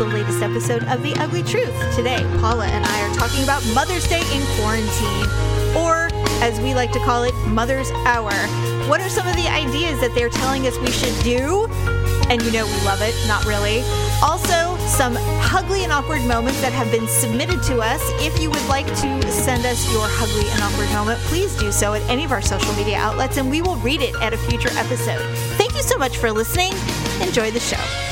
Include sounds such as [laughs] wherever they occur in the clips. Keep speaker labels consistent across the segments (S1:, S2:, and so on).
S1: the latest episode of The Ugly Truth. Today, Paula and I are talking about Mother's Day in quarantine, or as we like to call it, Mother's Hour. What are some of the ideas that they're telling us we should do? And you know we love it, not really. Also, some ugly and awkward moments that have been submitted to us. If you would like to send us your ugly and awkward moment, please do so at any of our social media outlets and we will read it at a future episode. Thank you so much for listening. Enjoy the show.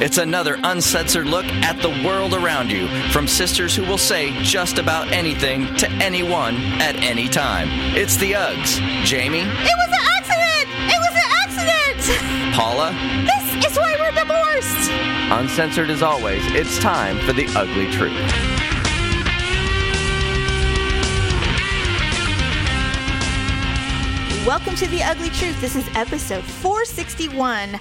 S2: It's another uncensored look at the world around you from sisters who will say just about anything to anyone at any time. It's the Uggs. Jamie,
S1: It was an accident! It was an accident! [laughs]
S2: Paula,
S1: This is why we're divorced!
S2: uncensored as always, it's time for the ugly truth.
S1: Welcome to The Ugly Truth. This is episode 461.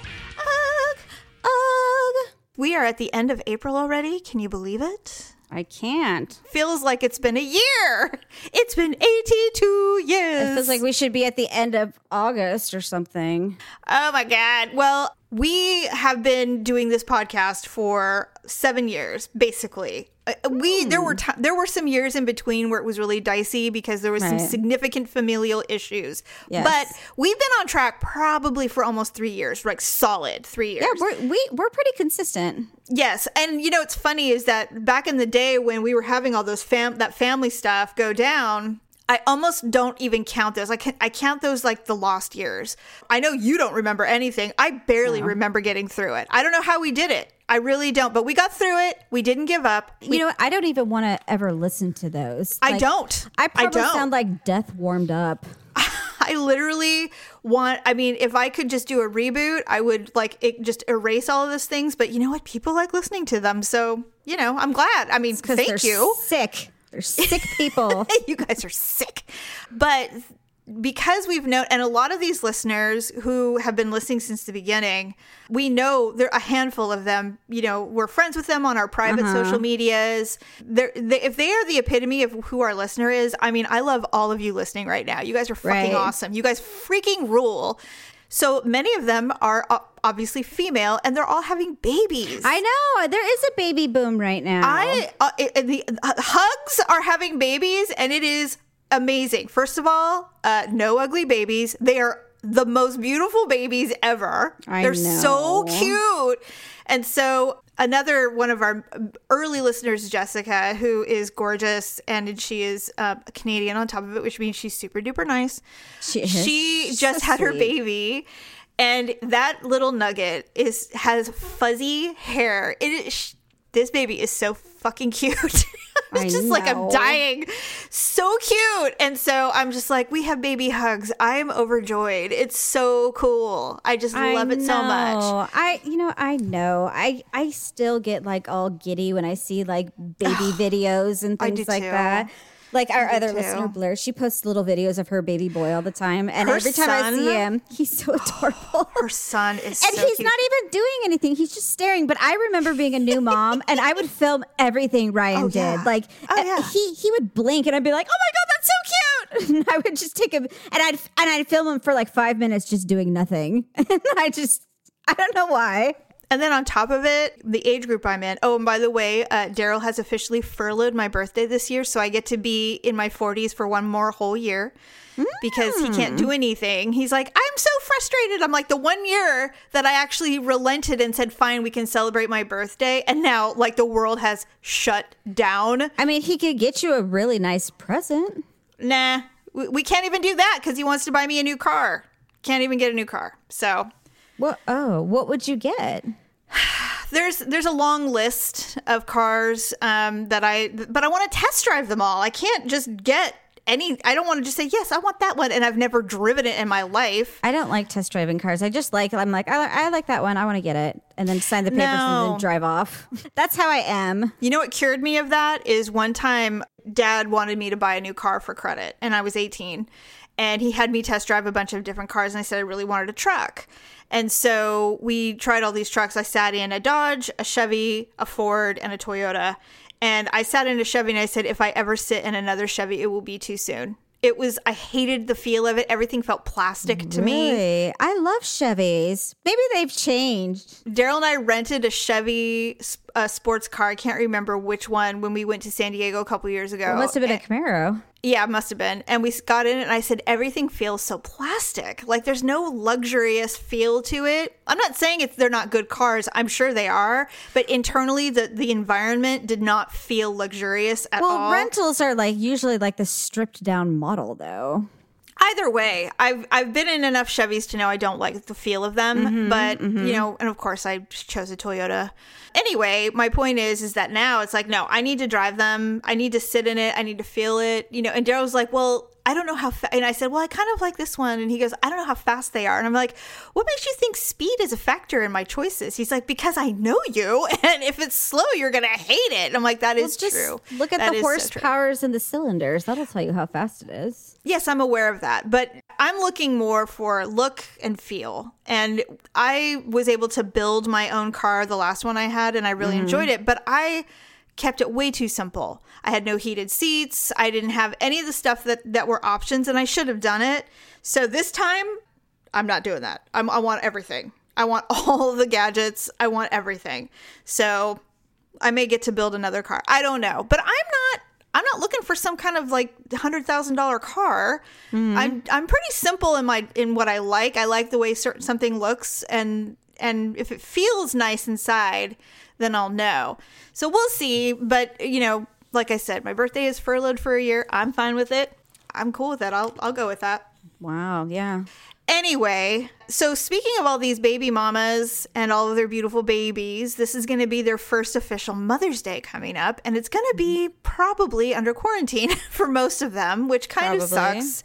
S1: We are at the end of April already. Can you believe it?
S3: I can't.
S1: Feels like it's been a year. It's been 82 years.
S3: It feels like we should be at the end of August or something.
S1: Oh my God. Well, we have been doing this podcast for seven years, basically. Uh, We there were ti there were some years in between where it was really dicey because there was some significant familial issues.
S3: Yes.
S1: But we've been on track probably for almost three years, like solid three years.
S3: Yeah, we're we, we're pretty consistent.
S1: Yes, and you know what's funny is that back in the day when we were having all those fam that family stuff go down, I almost don't even count those. I can I count those like the lost years. I know you don't remember anything. I barely remember getting through it. I don't know how we did it. I really don't, but we got through it. We didn't give up.
S3: You know, what? I don't even want to ever listen to those.
S1: I don't.
S3: I
S1: I
S3: probably
S1: don't.
S3: sound like death warmed up. [laughs]
S1: I literally want I mean, if I could just do a reboot, I would like it, just erase all of those things, but you know what? People like listening to them. So, you know, I'm glad. I mean, thank
S3: they're
S1: you.
S3: sick. They're sick [laughs] people.
S1: you guys are sick. But because we've known, and a lot of these listeners who have been listening since the beginning, we know there are a handful of them. You know, we're friends with them on our private social medias. They're, they, if they are the epitome of who our listener is, I mean, I love all of you listening right now. You guys are fucking
S3: Right.
S1: awesome. You guys freaking rule. So many of them are obviously female, and they're all having babies.
S3: I know. There is a baby boom right now.
S1: I uh, it, the uh, hugs are having babies, and it is amazing. First of all, uh, no ugly babies. They are the most beautiful babies ever.
S3: I
S1: They're so cute. And so another one of our early listeners, Jessica, who is gorgeous, and she is uh, a Canadian on top of it, which means she's super duper nice.
S3: She.
S1: She just
S3: so
S1: had her baby. And that little nugget is has fuzzy hair. It is sh- this baby is so fucking cute. [laughs] it's
S3: I
S1: just like I'm dying. So cute. And so I'm just like, we have baby hugs. I'm overjoyed. It's so cool. I just
S3: I
S1: love it so much.
S3: I, you know, I know. I, I still get like all giddy when I see like baby [sighs] videos and things like
S1: too.
S3: that. Like our other
S1: too.
S3: listener, Blair, she posts little videos of her baby boy all the time, and
S1: Her
S3: every time I see him, he's so [gasps] adorable.
S1: Her son is
S3: and
S1: so
S3: he's
S1: cute.
S3: not even doing anything; he's just staring. But I remember being a new mom, and I would film everything Ryan
S1: Oh, yeah.
S3: did. Like
S1: Oh,
S3: uh,
S1: yeah. he-
S3: he he would blink, and I'd be like, "Oh my god, that's so cute!" [laughs] And I would just take him, and I'd and I'd film him for like five minutes, just doing nothing. [laughs] And I just I don't know why.
S1: And then on top of it, the age group I'm in. Oh, and by the way, uh, Daryl has officially furloughed my birthday this year, so I get to be in my 40s for one more whole year because he can't do anything. He's like, I'm so frustrated. I'm like, the one year that I actually relented and said, fine, we can celebrate my birthday, and now like the world has shut down.
S3: I mean, he could get you a really nice present.
S1: Nah, we, we can't even do that because he wants to buy me a new car. Can't even get a new car. So
S3: What? Oh, what would you get? [sighs]
S1: there's there's a long list of cars um, that I but I want to test drive them all. I can't just get any. I don't want to just say yes. I want that one, and I've never driven it in my life.
S3: I don't like test driving cars. I just like I'm like I, I like that one. I want to get it, and then sign the papers and then drive off. [laughs] That's how I am.
S1: You know what cured me of that is one time Dad wanted me to buy a new car for credit, and I was 18, and he had me test drive a bunch of different cars, and I said I really wanted a truck. And so we tried all these trucks. I sat in a Dodge, a Chevy, a Ford, and a Toyota. And I sat in a Chevy and I said, if I ever sit in another Chevy, it will be too soon. It was I hated the feel of it. Everything felt plastic to me.
S3: I love Chevys. Maybe they've changed.
S1: Daryl and I rented a Chevy uh, sports car. I can't remember which one when we went to San Diego a couple years ago.
S3: It must have been a Camaro.
S1: Yeah, must have been. And we got in it and I said, everything feels so plastic. Like there's no luxurious feel to it. I'm not saying it's they're not good cars. I'm sure they are. But internally the, the environment did not feel luxurious at
S3: Well,
S1: all.
S3: Well, rentals are like usually like the stripped down model though.
S1: Either way, I've I've been in enough Chevys to know I don't like the feel of them,
S3: Mm-hmm,
S1: but you know, and of course I chose a Toyota. Anyway, my point is is that now it's like no, I need to drive them. I need to sit in it. I need to feel it. You know, and Daryl was like, "Well, I don't know how." Fa-. And I said, "Well, I kind of like this one." And he goes, "I don't know how fast they are." And I'm like, "What makes you think speed is a factor in my choices?" He's like, "Because I know you, [laughs] and if it's slow, you're gonna hate it." And I'm like, "That is
S3: Just
S1: true.
S3: look at
S1: That
S3: the
S1: is so true."
S3: horsepowers in the cylinders. That'll tell you how fast it is.
S1: Yes, I'm aware of that, but I'm looking more for look and feel. And I was able to build my own car, the last one I had, and I really mm-hmm. enjoyed it, but I kept it way too simple. I had no heated seats. I didn't have any of the stuff that that were options and I should have done it. So this time I'm not doing that. I'm, I want everything. I want [laughs] all the gadgets. I want everything. So I may get to build another car. I don't know, but I'm not. I'm not looking for some kind of like hundred thousand dollar car. Mm-hmm. I'm I'm pretty simple in my in what I like. I like the way certain something looks, and and if it feels nice inside, then I'll know. So we'll see. But you know, like I said, my birthday is furloughed for a year. I'm fine with it. I'm cool with that. I'll I'll go with that.
S3: Wow, yeah.
S1: Anyway, so speaking of all these baby mamas and all of their beautiful babies, this is going to be their first official Mother's Day coming up, and it's going to be mm-hmm. probably under quarantine [laughs] for most of them, which kind of sucks.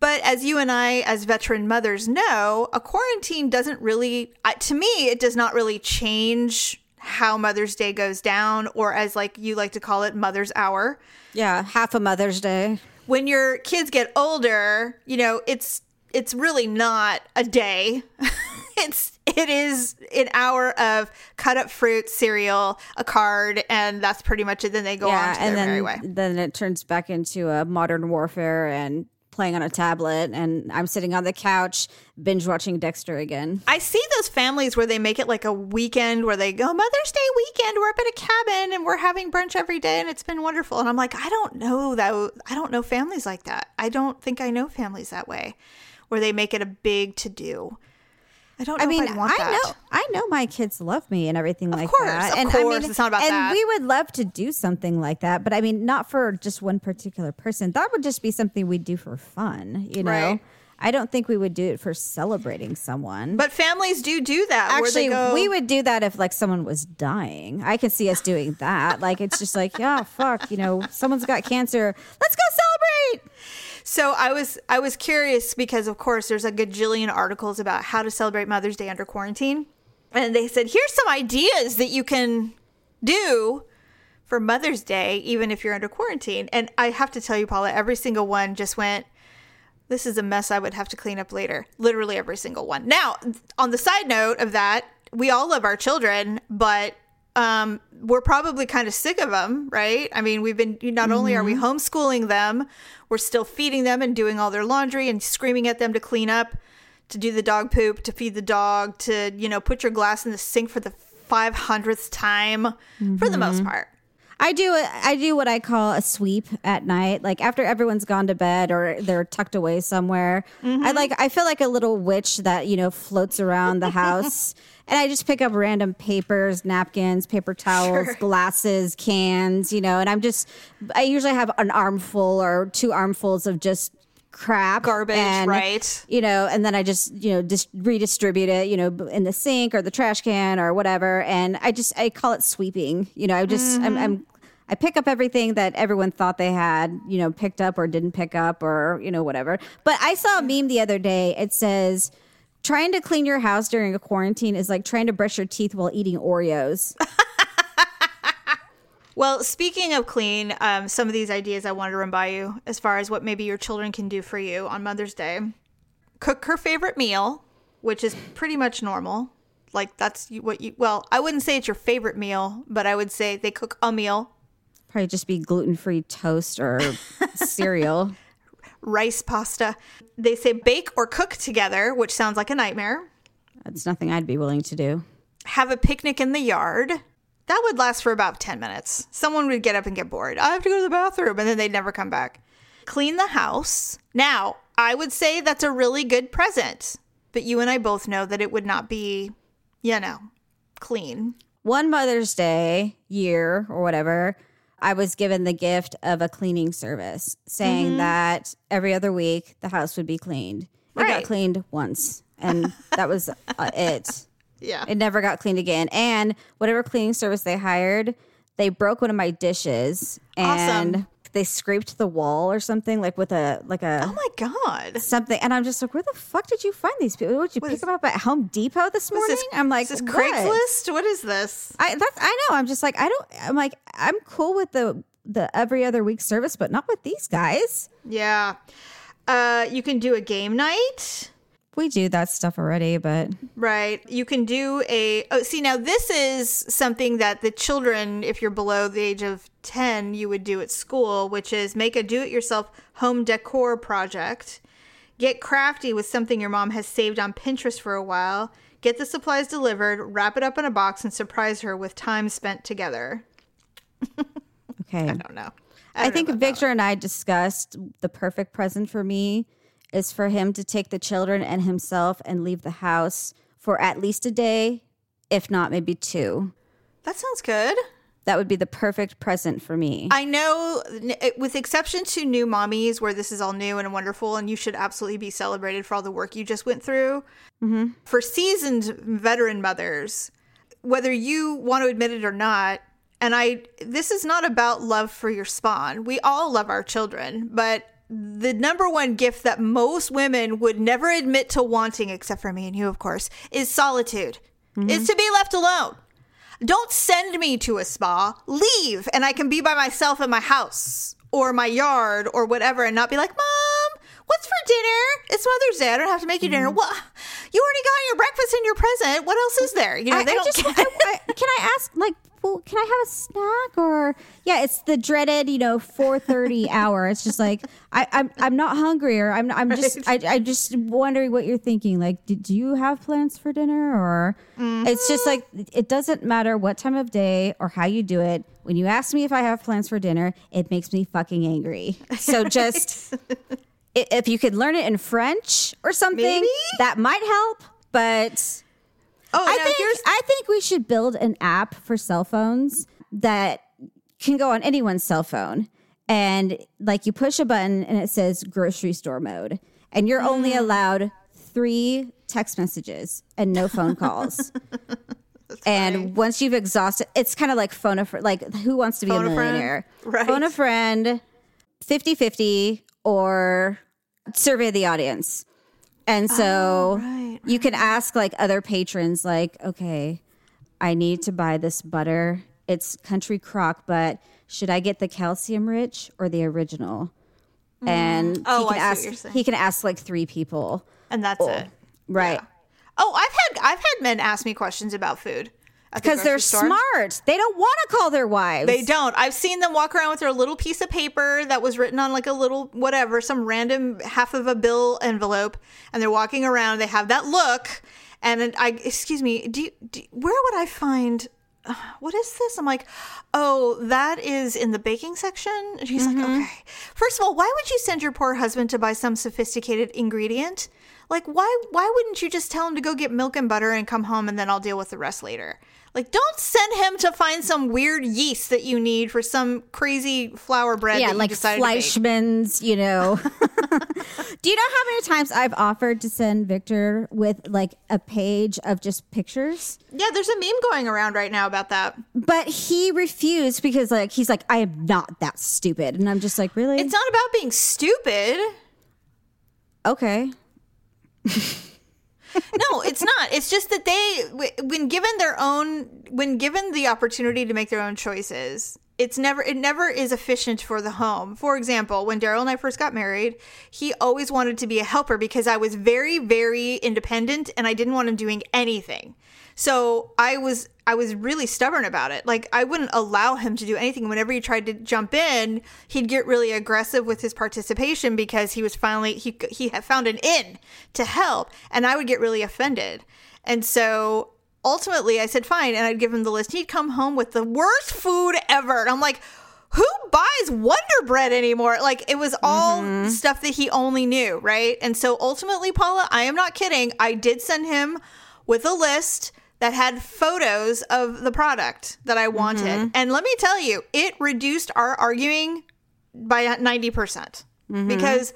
S1: But as you and I, as veteran mothers, know, a quarantine doesn't really, to me, it does not really change how Mother's Day goes down, or as like you like to call it, Mother's Hour
S3: Yeah, half a Mother's Day.
S1: when your kids get older, you know, it's it's really not a day. [laughs] it's it is an hour of cut up fruit, cereal, a card, and that's pretty much it. Then they go on
S3: yeah,
S1: to
S3: and
S1: their
S3: then
S1: merry way.
S3: then it turns back into a modern warfare and playing on a tablet and I'm sitting on the couch binge watching Dexter again.
S1: I see those families where they make it like a weekend where they go Mother's Day weekend. We're up at a cabin and we're having brunch every day, and it's been wonderful. And I'm like, I don't know that. I don't know families like that. I don't think I know families that way, where they make it a big to do. I don't. Know
S3: I mean,
S1: if I'd want
S3: I
S1: that.
S3: know, I know my kids love me and everything like
S1: course,
S3: that.
S1: of
S3: and I
S1: course,
S3: mean,
S1: it's not about
S3: and
S1: that.
S3: we would love to do something like that, but I mean, not for just one particular person. That would just be something we'd do for fun, you know.
S1: Right.
S3: I don't think we would do it for celebrating someone.
S1: But families do do that. where they
S3: Actually,
S1: go,
S3: we would do that if like someone was dying. I could see us doing that. Like it's just like, yeah, fuck, you know, someone's got cancer. Let's go celebrate.
S1: So I was I was curious because of course there's a gajillion articles about how to celebrate Mother's Day under quarantine, and they said here's some ideas that you can do for Mother's Day even if you're under quarantine. And I have to tell you, Paula, every single one just went. This is a mess I would have to clean up later. Literally every single one. Now, on the side note of that, we all love our children, but um, we're probably kind of sick of them, right? I mean, we've been not only are we homeschooling them, we're still feeding them and doing all their laundry and screaming at them to clean up, to do the dog poop, to feed the dog, to you know put your glass in the sink for the five hundredth time, for the most part.
S3: I do I do what I call a sweep at night. Like after everyone's gone to bed or they're tucked away somewhere. I mm-hmm. like I feel like a little witch that, you know, floats around the house. [laughs] And I just pick up random papers, napkins, paper towels,
S1: Sure.
S3: glasses, cans, you know, and I'm just I usually have an armful or two armfuls of just crap
S1: Garbage,
S3: and,
S1: right.
S3: you know and then i just you know just redistribute it you know in the sink or the trash can or whatever. And i just i call it sweeping. You know i just I'm, mm-hmm. I'm i pick up everything that everyone thought they had you know picked up or didn't pick up or you know whatever. But i saw a meme the other day. It says trying to clean your house during a quarantine is like trying to brush your teeth while eating oreos [laughs]
S1: Well, speaking of clean, um, some of these ideas I wanted to run by you as far as what maybe your children can do for you on Mother's Day. Cook her favorite meal, which is pretty much normal. Like that's what you. Well, I wouldn't say it's your favorite meal, but I would say they cook a meal.
S3: probably just be gluten-free toast or [laughs] cereal
S1: rice pasta. They say bake or cook together, which sounds like a nightmare.
S3: That's nothing I'd be willing to do.
S1: Have a picnic in the yard. That would last for about 10 minutes. Someone would get up and get bored. I have to go to the bathroom, and then they'd never come back. Clean the house. Now, I would say that's a really good present, but you and I both know that it would not be, you know, clean.
S3: One Mother's Day year or whatever, I was given the gift of a cleaning service saying
S1: Mm-hmm.
S3: that every other week the house would be cleaned. It got cleaned once, and that was uh, it.
S1: Yeah.
S3: It never got cleaned again. And whatever cleaning service they hired, they broke one of my dishes and
S1: Awesome.
S3: they scraped the wall or something like with a like a
S1: Oh my God.
S3: something. And I'm just like, where the fuck did you find these people? Would you pick
S1: is-
S3: them up at Home Depot this
S1: Is
S3: morning? I'm like,
S1: is this
S3: what?
S1: Craigslist? What is this?
S3: I that's I know. I'm just like I don't. I'm like I'm cool with the the every other week service, but not with these guys.
S1: Yeah. Uh, you can do a game night.
S3: We do that stuff already, but
S1: Right. You can do a. Oh, see, now this is something that the children, if you're below the age of 10, you would do at school, which is make a do it yourself home decor project. Get crafty with something your mom has saved on Pinterest for a while. Get the supplies delivered, wrap it up in a box, and surprise her with time spent together.
S3: okay. [laughs]
S1: I don't know.
S3: I,
S1: don't
S3: think
S1: know
S3: Victor and I discussed the perfect present for me is for him to take the children and himself and leave the house for at least a day, if not maybe two.
S1: That sounds good.
S3: That would be the perfect present for me.
S1: I know, eh, with exception to new mommies, where this is all new and wonderful, and you should absolutely be celebrated for all the work you just went through. Mm-hmm. For seasoned veteran mothers, whether you want to admit it or not, and I, this is not about love for your spawn. We all love our children, but the number one gift that most women would never admit to wanting, except for me and you, of course, is solitude. Mm-hmm. Is to be left alone. Don't send me to a spa. Leave, and I can be by myself in my house or my yard or whatever, and not be like, "Mom, what's for dinner? It's Mother's Day. I don't have to make you dinner. Mm-hmm. What? You already got your breakfast and your present. What else is there? You know,
S3: I,
S1: they
S3: just, [laughs] I, I, can I ask, like, well, can I have a snack or yeah? It's the dreaded, you know, four thirty [laughs] hour. It's just like I, I'm, I'm not hungry, or I'm, I'm just, I, I'm just wondering what you're thinking. Like, do, do you have plans for dinner, or it's just like mm-hmm. it doesn't matter what time of day or how you do it. When you ask me if I have plans for dinner, it makes me fucking angry. So [laughs] just if you could learn it in French or something,
S1: Maybe?
S3: that might help. But
S1: oh,
S3: I think
S1: here's
S3: I think we should build an app for cell phones that can go on anyone's cell phone, and like you push a button and it says grocery store mode, and you're
S1: Mm.
S3: only allowed three text messages and no phone calls. [laughs] and once you've exhausted, it's kind of like phone a friend, like who wants to be
S1: Phone
S3: a
S1: a
S3: millionaire?
S1: Right.
S3: Phone a friend, 50-50 or survey the audience. And so oh,
S1: right,
S3: you can ask like other patrons, like, okay, I need to buy this butter. It's country crock, but should I get the calcium rich or the original? Mm-hmm. And
S1: Oh,
S3: he can
S1: I see what
S3: ask he can ask like three people.
S1: and that's oh, it.
S3: Right.
S1: Oh, I've had I've had men ask me questions about food at the
S3: Because they're
S1: store.
S3: smart. They don't want to call their wives.
S1: They don't. I've seen them walk around with their little piece of paper that was written on like a little whatever, some random half of a bill envelope, and they're walking around. They have that look, and I excuse me, do, you, do where would I find? uh, What is this? I'm like, oh, that is in the baking section. And she's like, okay. First of all, why would you send your poor husband to buy some sophisticated ingredient? Like, why why wouldn't you just tell him to go get milk and butter and come home and then I'll deal with the rest later? Like, don't send him to find some weird yeast that you need for some crazy flour bread.
S3: yeah, like
S1: decided to bake.
S3: Fleischmann's, you know. [laughs] Do you know how many times I've offered to send Victor with like a page of just pictures?
S1: Yeah, there's a meme going around right now about that.
S3: But he refused because like he's like, I am not that stupid. And I'm just like, really?
S1: It's not about being stupid.
S3: okay.
S1: No, it's not. It's just that they, when given their own, when given the opportunity to make their own choices, it's never, it never is efficient for the home. For example, when Daryl and I first got married, he always wanted to be a helper because I was very, very independent and I didn't want him doing anything. So I was I was really stubborn about it. Like I wouldn't allow him to do anything. Whenever he tried to jump in, he'd get really aggressive with his participation because he was finally he he had found an in to help, and I would get really offended. And so ultimately, I said fine, and I'd give him the list. He'd come home with the worst food ever, and I'm like. Who buys Wonder Bread anymore? Like it was all mm-hmm. stuff that he only knew, right? And so ultimately, Paula, I am not kidding. I did send him with a list that had photos of the product that I wanted. Mm-hmm. And let me tell you, it reduced our arguing by 90% mm-hmm. because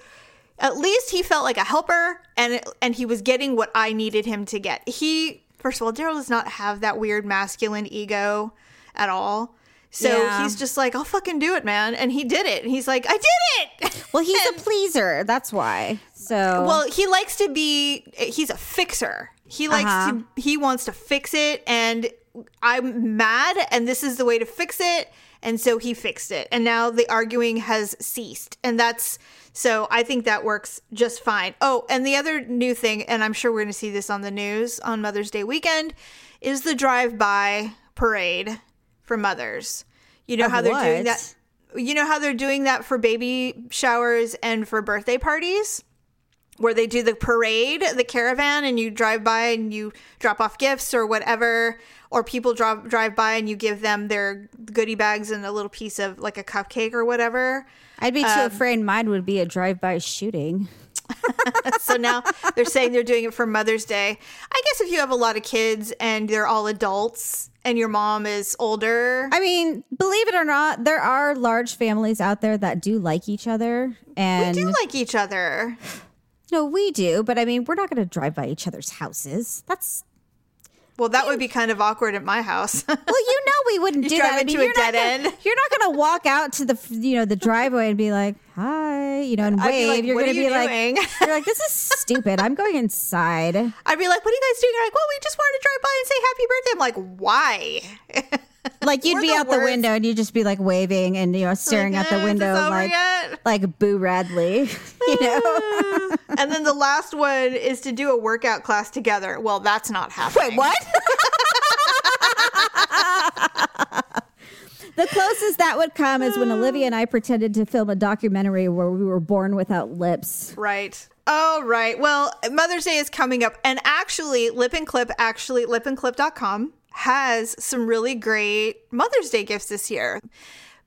S1: at least he felt like a helper and and he was getting what I needed him to get. He first of all, Daryl does not have that weird masculine ego at all. So
S3: Yeah.
S1: he's just like, I'll fucking do it, man. And he did it. And he's like, I did it. [laughs]
S3: Well, he's a pleaser. That's why. So
S1: Well, he likes to be. He's a fixer. He likes
S3: Uh-huh.
S1: to. He wants to fix it, and I'm mad, and this is the way to fix it, and so he fixed it, and now the arguing has ceased, and that's so. I think that works just fine. Oh, and the other new thing, and I'm sure we're going to see this on the news on Mother's Day weekend, is the drive-by parade for mothers. You know
S3: Of
S1: how they're doing that. You know how they're doing that for baby showers and for birthday parties? Where they do the parade, the caravan, and you drive by and you drop off gifts or whatever, or people drive drive by and you give them their goodie bags and a little piece of like a cupcake or whatever.
S3: I'd be too
S1: um,
S3: afraid mine would be a drive-by shooting. [laughs]
S1: So now they're saying they're doing it for Mother's Day. I guess if you have a lot of kids and they're all adults and your mom is older,
S3: I mean, believe it or not, there are large families out there that do like each other,
S1: we
S3: and
S1: do like each other.
S3: No, we do. But I mean, we're not going to drive by each other's houses. That's
S1: Well, that would be kind of awkward at my house. [laughs]
S3: well, you know, we wouldn't do
S1: drive
S3: that. I mean,
S1: a
S3: you're not
S1: dead
S3: gonna,
S1: end.
S3: You're not going to walk out to the you know the driveway and be like, "Hi," you know, and wave.
S1: like,
S3: you're
S1: "What
S3: going to
S1: you
S3: be like, [laughs] "You're like, this is stupid. I'm going inside."
S1: I'd be like, "What are you guys doing?" You're like, "Well, we just wanted to drive by and say happy birthday." I'm like, "Why?" [laughs]
S3: Like you'd
S1: We're
S3: be
S1: the
S3: out the window and you'd just be like waving and you know staring
S1: Like,
S3: out the
S1: "Eh,
S3: window like
S1: yet?"
S3: like Boo Radley, you know.
S1: And then the last one is to do a workout class together. Well, that's not happening.
S3: Wait, what? [laughs] the closest that would come is when Olivia and I pretended to film a documentary where we were born without lips.
S1: Right. Oh, right. Well, Mother's Day is coming up. And actually, Lip and Clip, actually, lipandclip.com has some really great Mother's Day gifts this year.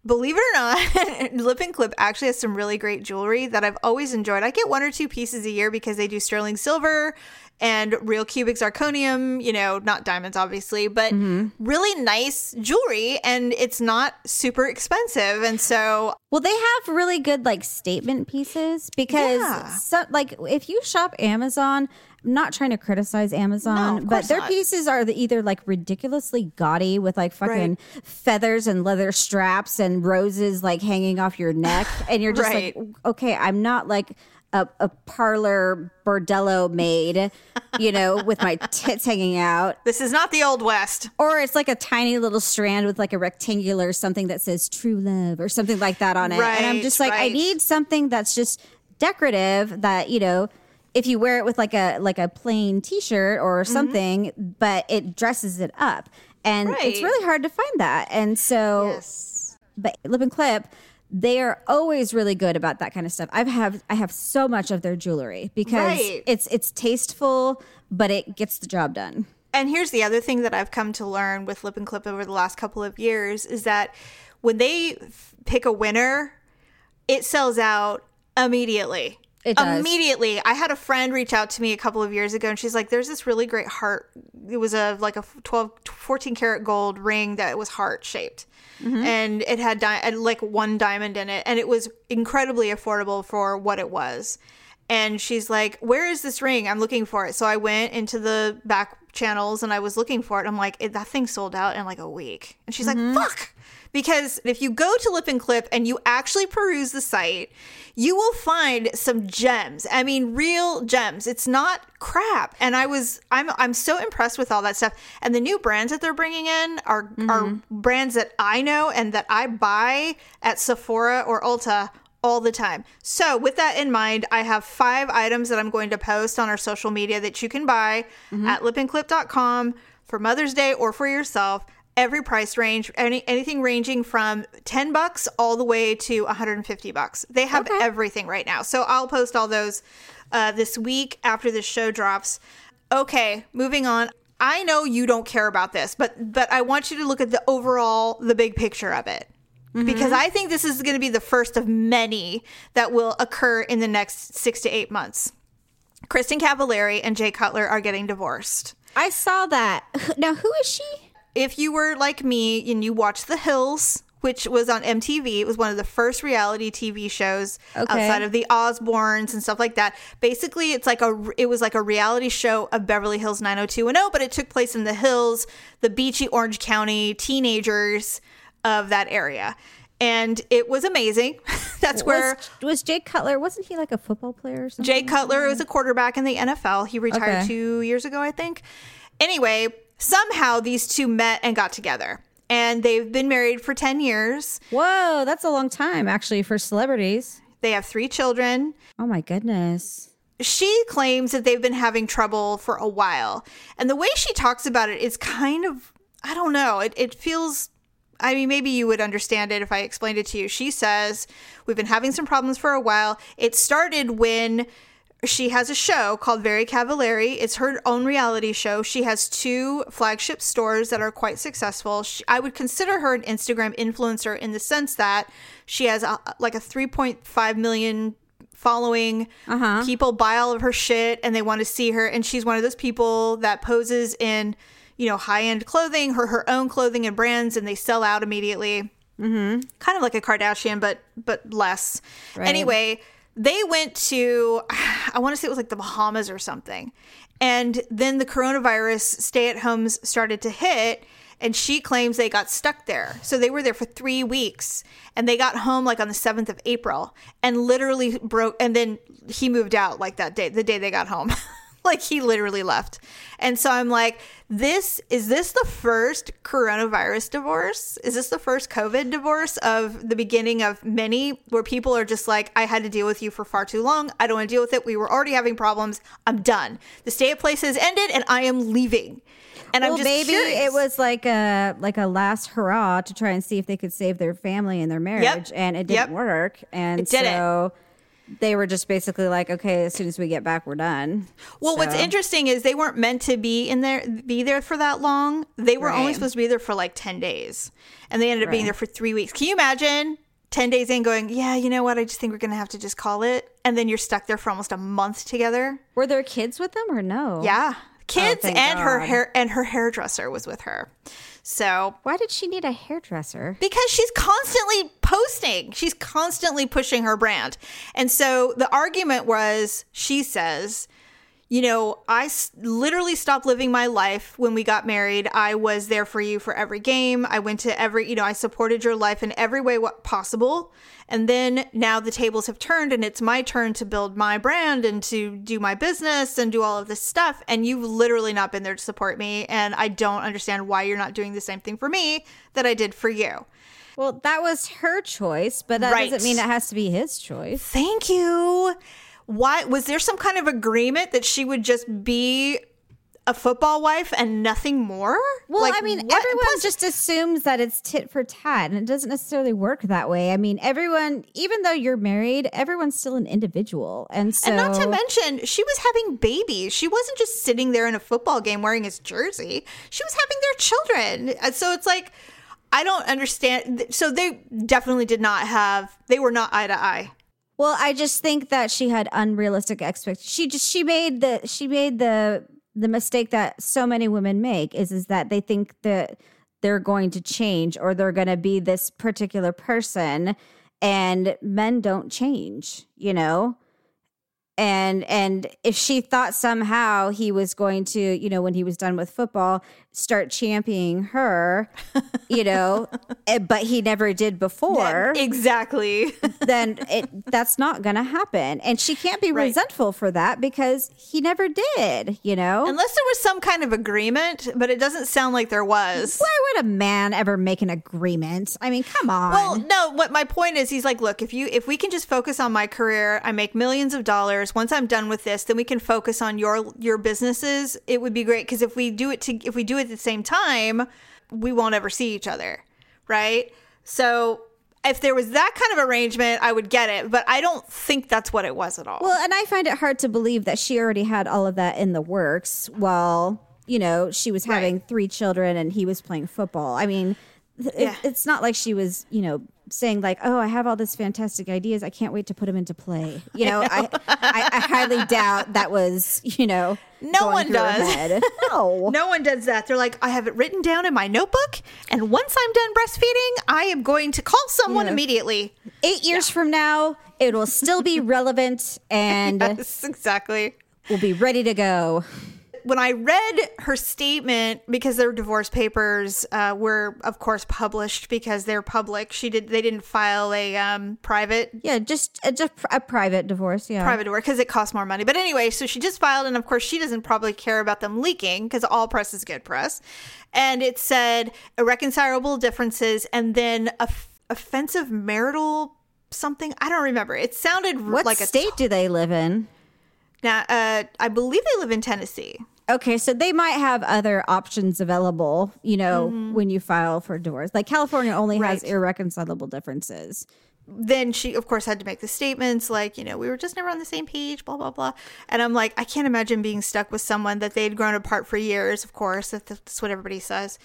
S1: Believe it or not, [laughs] Lip and Clip actually has some really great jewelry that I've always enjoyed. I get one or two pieces a year because they do sterling silver and real cubic zirconium, you know, not diamonds, obviously, but mm-hmm. really nice jewelry. And it's not super expensive. And so
S3: Well, they have really good like statement pieces because
S1: Yeah.
S3: so, like if you shop Amazon, I'm not trying to criticize Amazon,
S1: No,
S3: but their
S1: not.
S3: pieces are either like ridiculously gaudy with like fucking feathers and leather straps and roses like hanging off your neck, and you're just
S1: Right.
S3: like, okay, I'm not like. A, a parlor bordello maid, you know, with my [laughs] tits hanging out.
S1: this is not the Old West.
S3: Or it's like a tiny little strand with like a rectangular something that says true love or something like that on it. Right, and I'm just like, I need something that's just decorative that, you know, if you wear it with like a like a plain t-shirt or
S1: Mm-hmm.
S3: something, but it dresses it up. And it's really hard to find that. And so but Lip and Clip, they are always really good about that kind of stuff. I've have I have so much of their jewelry because
S1: Right.
S3: it's it's tasteful, but it gets the job done.
S1: And here's the other thing that I've come to learn with Lip and Clip over the last couple of years is that when they f- pick a winner, it sells out immediately.
S3: It does.
S1: Immediately. I had a friend reach out to me a couple of years ago and she's like, there's this really great heart. It was a like a 12, 14 karat gold ring that was heart shaped.
S3: Mm-hmm.
S1: And it had di- like one diamond in it. And it was incredibly affordable for what it was. And she's like, Where is this ring? I'm looking for it. So I went into the back channels and I was looking for it. I'm like, That thing sold out in like a week. And she's like, Fuck. Because if you go to Lip and Clip and you actually peruse the site, you will find some gems. I mean, real gems. It's not crap. And I was, I'm, I'm so impressed with all that stuff. And the new brands that they're bringing in are, are mm-hmm. brands that I know and that I buy at Sephora or Ulta all the time. So, with that in mind, I have five items that I'm going to post on our social media that you can buy mm-hmm. at lipandclip.com for Mother's Day or for yourself. Every price range, any anything ranging from 10 bucks all the way to 150 bucks. They have
S3: Okay.
S1: everything right now. So I'll post all those uh, this week after this show drops. Okay, moving on. I know you don't care about this, but but I want you to look at the overall, the big picture of it. Because I think this is going to be the first of many that will occur in the next six to eight months. Kristin Cavallari and Jay Cutler are getting divorced.
S3: I saw that. [laughs] Now, who is she?
S1: If you were like me and you watched The Hills, which was on MTV, it was one of the first reality TV shows
S3: Okay.
S1: outside of the Osbournes and stuff like that. Basically, it's like a it was like a reality show of Beverly Hills 90210, but it took place in the hills, the beachy Orange County teenagers of that area. And it was amazing. [laughs] That's where
S3: was, was Jake Cutler? Wasn't he like a football player or something?
S1: Jay Cutler was a quarterback in the NFL. He retired
S3: Okay.
S1: two years ago, I think. Anyway, somehow these two met and got together. And they've been married for 10 years.
S3: Whoa, that's a long time actually for celebrities.
S1: They have three children.
S3: Oh my goodness.
S1: She claims that they've been having trouble for a while. And the way she talks about it is kind of, I don't know, it, it feels. I mean, maybe you would understand it if I explained it to you. She says, We've been having some problems for a while. It started when she has a show called Very Cavallari. It's her own reality show. She has two flagship stores that are quite successful. She, I would consider her an Instagram influencer in the sense that she has a, like a 3.5 million following. Uh-huh. People buy all of her shit and they want to see her. And she's one of those people that poses in, you know, high end clothing, her her own clothing and brands, and they sell out immediately mm-hmm. kind of like a Kardashian, but but less.
S3: Right.
S1: Anyway, they went to [sighs] I want to say it was like the Bahamas or something, and then the coronavirus stay at homes started to hit. And she claims they got stuck there. So they were there for three weeks and they got home like on the 7th of April and literally broke. And then he moved out like that day, the day they got home. [laughs] [laughs] like he literally left. And so I'm like, this is this the first coronavirus divorce? Is this the first COVID divorce of the beginning of many where people are just like, I had to deal with you for far too long. I don't want to deal with it. We were already having problems. I'm done. The stay at place has ended and I am leaving. And I'm just
S3: maybe
S1: curious.
S3: it was like a like a last hurrah to try and see if they could save their family and their marriage, and it didn't
S1: Yep.
S3: work. And
S1: It didn't.
S3: So they were just basically like, okay, as soon as we get back, we're done.
S1: Well, what's interesting is they weren't meant to be in there, be there for that long. They were only supposed to be there for like ten days, and they ended up being there for three weeks. Can you imagine ten days in going, yeah, you know what? I just think we're gonna have to just call it, and then you're stuck there for almost a month together.
S3: Were there kids with them or no?
S1: Yeah, kids
S3: Oh,
S1: and her hair and her hairdresser was with her. So
S3: Why did she need a hairdresser?
S1: because she's constantly posting she's constantly pushing her brand and so the argument was she says you know i s- literally stopped living my life when we got married i was there for you for every game i went to every you know i supported your life in every way what possible and then now the tables have turned and it's my turn to build my brand and to do my business and do all of this stuff and you've literally not been there to support me and i don't understand why you're not doing the same thing for me that i did for you
S3: Well, that was her choice, but that
S1: Right.
S3: doesn't mean it has to be his choice.
S1: Thank you. Why was there some kind of agreement that she would just be a football wife and nothing more?
S3: Well,
S1: Like,
S3: I mean,
S1: what-
S3: everyone
S1: plus-
S3: just assumes that it's tit for tat, and it doesn't necessarily work that way. I mean, everyone, even though you're married, everyone's still an individual, and so
S1: and not to mention, she was having babies. She wasn't just sitting there in a football game wearing his jersey. She was having their children. And so it's like, I don't understand. So they definitely did not have. They were not eye to eye.
S3: Well, I just think that she had unrealistic expectations. She just she made the she made the the mistake that so many women make is is that they think that they're going to change or they're going to be this particular person and men don't change, you know? And and if she thought somehow he was going to, you know, when he was done with football, start championing her, you know, [laughs] eh, but he never did before
S1: Exactly. [laughs]
S3: then it that's not going to happen and she can't be
S1: Right.
S3: resentful for that because he never did you know
S1: Unless there was some kind of agreement, but it doesn't sound like there was.
S3: why would a man ever make an agreement i mean come on
S1: Well, no, what my point is he's like, look, if you if we can just focus on my career, I make millions of dollars. Once I'm done with this, then we can focus on your your businesses. It would be great because if we do it to if we do at the same time, we won't ever see each other. Right. So if there was that kind of arrangement, I would get it. But I don't think that's what it was at all.
S3: Well, and I find it hard to believe that she already had all of that in the works while, you know, she was having
S1: Right.
S3: three children and he was playing football. I mean, it-
S1: Yeah.
S3: it's not like she was, you know, saying like, "Oh, I have all these fantastic ideas. I can't wait to put them into play." You know, I, [laughs] I, I highly doubt that was, you know,
S1: No one does. [laughs]
S3: No.
S1: No one does that. They're like, I have it written down in my notebook, and once I'm done breastfeeding, I am going to call someone
S3: Yeah.
S1: immediately.
S3: Eight years from now, it will still be [laughs] relevant and
S1: Yes, exactly.
S3: we'll be ready to go.
S1: When I read her statement, because their divorce papers uh, were, of course, published because they're public. She did. They didn't file a um, private
S3: Yeah, just uh, just a private divorce. Yeah,
S1: private divorce because it costs more money. But anyway, so she just filed, and of course, she doesn't probably care about them leaking because all press is good press. And it said irreconcilable differences, and then off- offensive marital something. I don't remember. It sounded
S3: What
S1: like a
S3: state do they live in?
S1: Now, uh, I believe they live in Tennessee.
S3: Okay, so they might have other options available, you know,
S1: Mm-hmm.
S3: when you file for divorce. Like California only has irreconcilable differences.
S1: Then she, of course, had to make the statements like, you know, we were just never on the same page, blah, blah, blah. And I'm like, I can't imagine being stuck with someone that they'd grown apart for years, of course. That's what everybody says.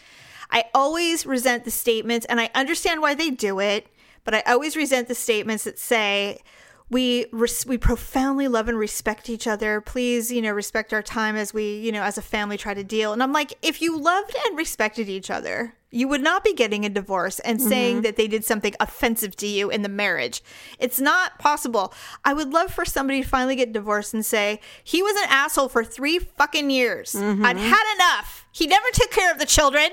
S1: I always resent the statements, and I understand why they do it, but I always resent the statements that say, we res- we profoundly love and respect each other. Please, you know, respect our time as we, you know, as a family try to deal. And I'm like, if you loved and respected each other, you would not be getting a divorce and mm-hmm. saying that they did something offensive to you in the marriage. It's not possible. I would love for somebody to finally get divorced and say, he was an asshole for three fucking years. Mm-hmm. I'd had enough. He never took care of the children.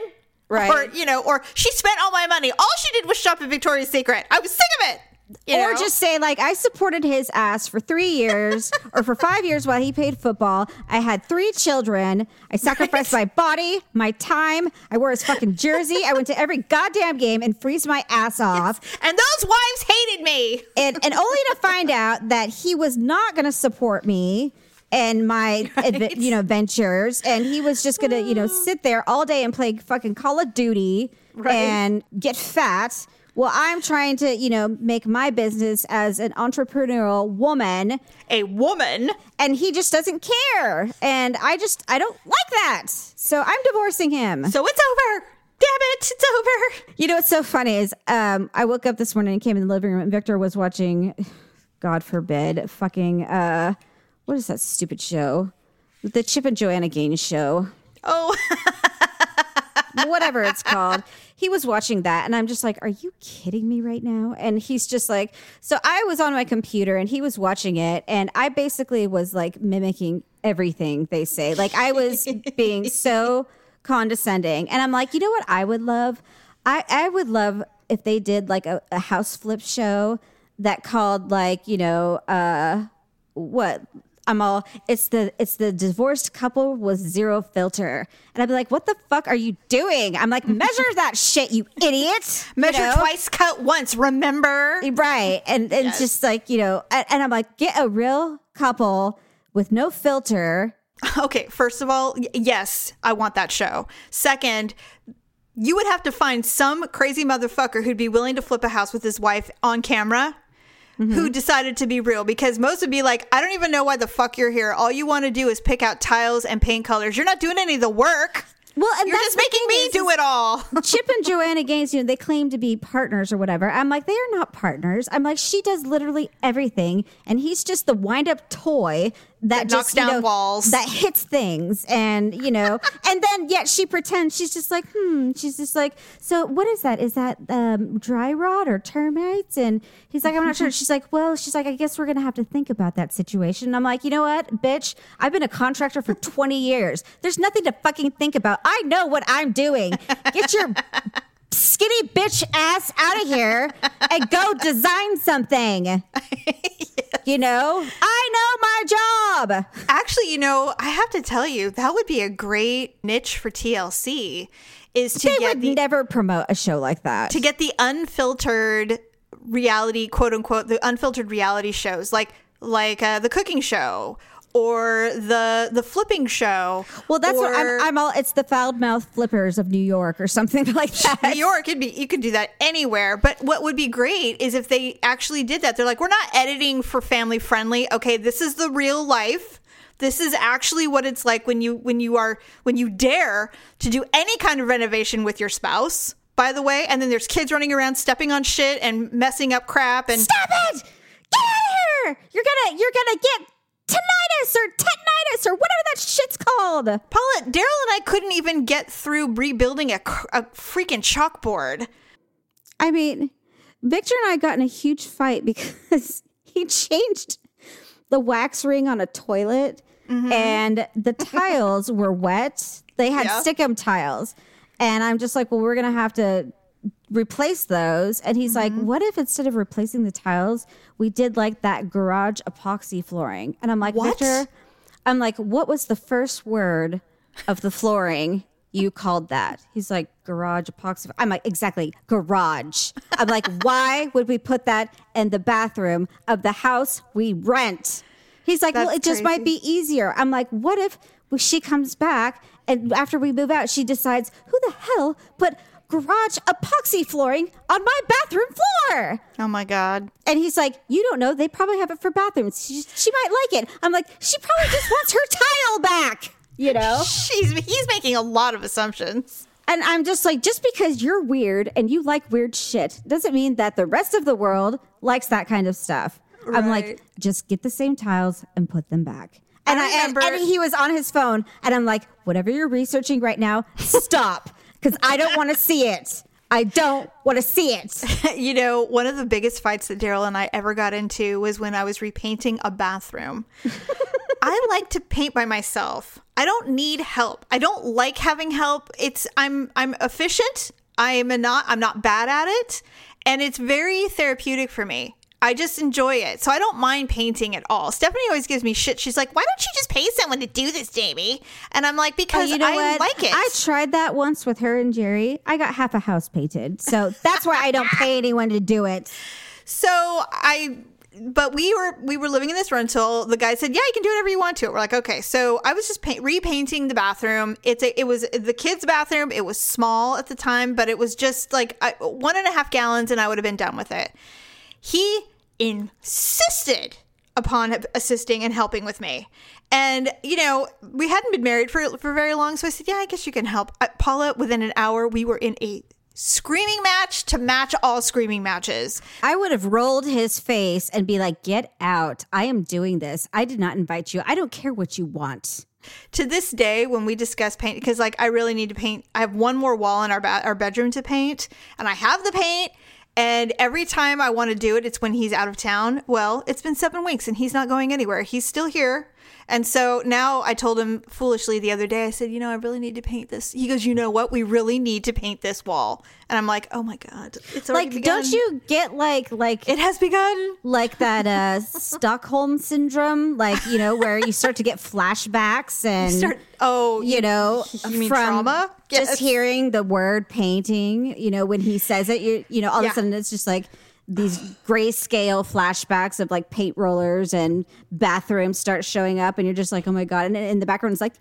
S3: Right.
S1: Or, you know, or she spent all my money. All she did was shop at Victoria's Secret. I was sick of it. You
S3: or
S1: know?
S3: just say like I supported his ass for three years [laughs] or for five years while he played football. I had three children. I sacrificed my body, my time. I wore his fucking jersey. I went to every goddamn game and freezed my ass off.
S1: And those wives hated me.
S3: and and only to find [laughs] out that he was not going to support me and my adve- you know ventures and he was just going to you know [sighs] sit there all day and play fucking Call of Duty
S1: Right.
S3: and get fat well I'm trying to you know make my business as an entrepreneurial woman
S1: A woman.
S3: and he just doesn't care and I just I don't like that so I'm divorcing him
S1: So it's over. Damn it, it's over.
S3: You know what's so funny is um, I woke up this morning and came in the living room and Victor was watching, God forbid, fucking uh, what is that stupid show? The Chip and Joanna Gaines show,
S1: Oh, [laughs]
S3: whatever it's called. He was watching that, and I'm just like, "Are you kidding me right now?" And he's just like, "So I was on my computer, and he was watching it, and I basically was like mimicking everything they say. Like I was [laughs] being so condescending, and I'm like, you know what? I would love, I I would love if they did like a, a house flip show that called like you know uh what I'm all it's the it's the divorced couple with zero filter. And I'd be like, what the fuck are you doing? I'm like, measure [laughs] that shit, you idiot. You
S1: measure
S3: know?
S1: twice, cut once. Remember?
S3: Right. And and just like, you know, and, and I'm like, get a real couple with no filter. [laughs]
S1: Okay, first of all, y- yes, I want that show. Second, you would have to find some crazy motherfucker who'd be willing to flip a house with his wife on camera. Who mm-hmm. decided to be real? Because most would be like, I don't even know why the fuck you're here. All you want to do is pick out tiles and paint colors. You're not doing any of the work.
S3: Well, and
S1: You're just making me
S3: is-
S1: do it all. [laughs]
S3: Chip and Joanna Gaines, you know, they claim to be partners or whatever. I'm like, they are not partners. I'm like, she does literally everything, and he's just the wind up toy that,
S1: That
S3: just,
S1: knocks down
S3: know,
S1: walls.
S3: that hits things, and you know, [laughs] and then yet she pretends she's just like, hmm. She's just like, so what is that? Is that um, dry rot or termites? And he's like, I'm not sure. [laughs] She's like, well, she's like, I guess we're gonna have to think about that situation. And I'm like, you know what, bitch? I've been a contractor for [laughs] 20 years. There's nothing to fucking think about. I know what I'm doing. Get your skinny bitch ass out of here and go design something. You know, I know my job.
S1: Actually, you know, I have to tell you, that would be a great niche for TLC is to
S3: They
S1: get
S3: would
S1: the
S3: never promote a show like that.
S1: to get the unfiltered reality, quote unquote, the unfiltered reality shows like like uh, the cooking show or the the flipping show.
S3: Well, that's what I'm, I'm all. It's the foul mouth flippers of New York or something [laughs] like that.
S1: New York could be you could do that anywhere. But what would be great is if they actually did that. They're like, we're not editing for family friendly. Okay, this is the real life. This is actually what it's like when you when you are when you dare to do any kind of renovation with your spouse. By the way, and then there's kids running around stepping on shit and messing up crap and
S3: Stop it! Get out of here! You're gonna you're gonna get tinnitus or tetanitis or whatever that shit's called.
S1: Paula, Daryl and I couldn't even get through rebuilding a, a freaking chalkboard.
S3: I mean, Victor and I got in a huge fight [laughs] because he changed the wax ring on a toilet mm-hmm. and the tiles were wet. They had [laughs]
S1: Yeah.
S3: stickum tiles. And I'm just like, well, we're going to have to replace those. And he's like, mm-hmm. what if instead of replacing the tiles, we did like that garage epoxy flooring? And I'm like,
S1: What?
S3: Victor, I'm like, what was the first word of the flooring you called that? He's like, garage epoxy. I'm like, exactly, garage. I'm like, [laughs] why would we put that in the bathroom of the house we rent? He's like, well,
S1: That's
S3: it just might be easier. I'm like, what if she comes back and after we move out, she decides, who the hell put garage epoxy flooring on my bathroom floor?
S1: Oh my god.
S3: And he's like, You don't know. They probably have it for bathrooms. She, she might like it. I'm like, She probably just wants her tile back, you know?
S1: She's he's making a lot of assumptions.
S3: And I'm just like, just because you're weird and you like weird shit doesn't mean that the rest of the world likes that kind of stuff. I'm like, just get the same tiles and put them back. And
S1: I
S3: I, and, and he was on his phone, and I'm like, whatever you're researching right now, stop, because I don't want to see it. I don't want to see it. [laughs]
S1: you know, one of the biggest fights that Daryl and I ever got into was when I was repainting a bathroom. [laughs] I like to paint by myself. I don't need help. I don't like having help. It's I'm I'm efficient. I am a not I'm not bad at it, and it's very therapeutic for me. I just enjoy it. So I don't mind painting at all. Stephanie always gives me shit. She's like, "Why don't you just pay someone to do this, Jamie?" And I'm like, "Because
S3: Oh, you know
S1: I
S3: what?
S1: like it."
S3: I tried that once with her and Jerry. I got half a house painted, so that's why I don't [laughs] pay anyone to do it.
S1: So I but we were we were living in this rental. The guy said, "Yeah, you can do whatever you want to it." We're like, "Okay." So I was just paint, repainting the bathroom. It's a, it was the kids' bathroom. It was small at the time, but it was just like I, one and a half gallons, and I would have been done with it. He insisted upon assisting and helping with me. And you know, we hadn't been married for for very long, so I said, "Yeah, I guess you can help." Uh, Paula, within an hour, we were in a screaming match to match all screaming matches.
S3: I would have rolled his face and be like, "Get out! I am doing this. I did not invite you. I don't care what you want."
S1: to this day when we discuss paint because like i really need to paint i have one more wall in our ba- our bedroom to paint and i have the paint and every time i want to do it it's when he's out of town. Well it's been seven weeks and he's not going anywhere. He's still here and so now i told him foolishly the other day i said you know i really need to paint this. He goes you know what? We really need to paint this wall. And i'm like oh my god it's already
S3: Like,
S1: begun.
S3: don't you get like like
S1: it has begun.
S3: like that uh Stockholm syndrome, like you know, where you start to get flashbacks and
S1: Start- oh
S3: you know, [laughs]
S1: you
S3: from
S1: trauma?
S3: just hearing the word painting, you know, when he says it, you you know, all of a sudden it's just like these grayscale flashbacks of like paint rollers and bathrooms start showing up, and you're just like, oh my god! And in the background, it's like.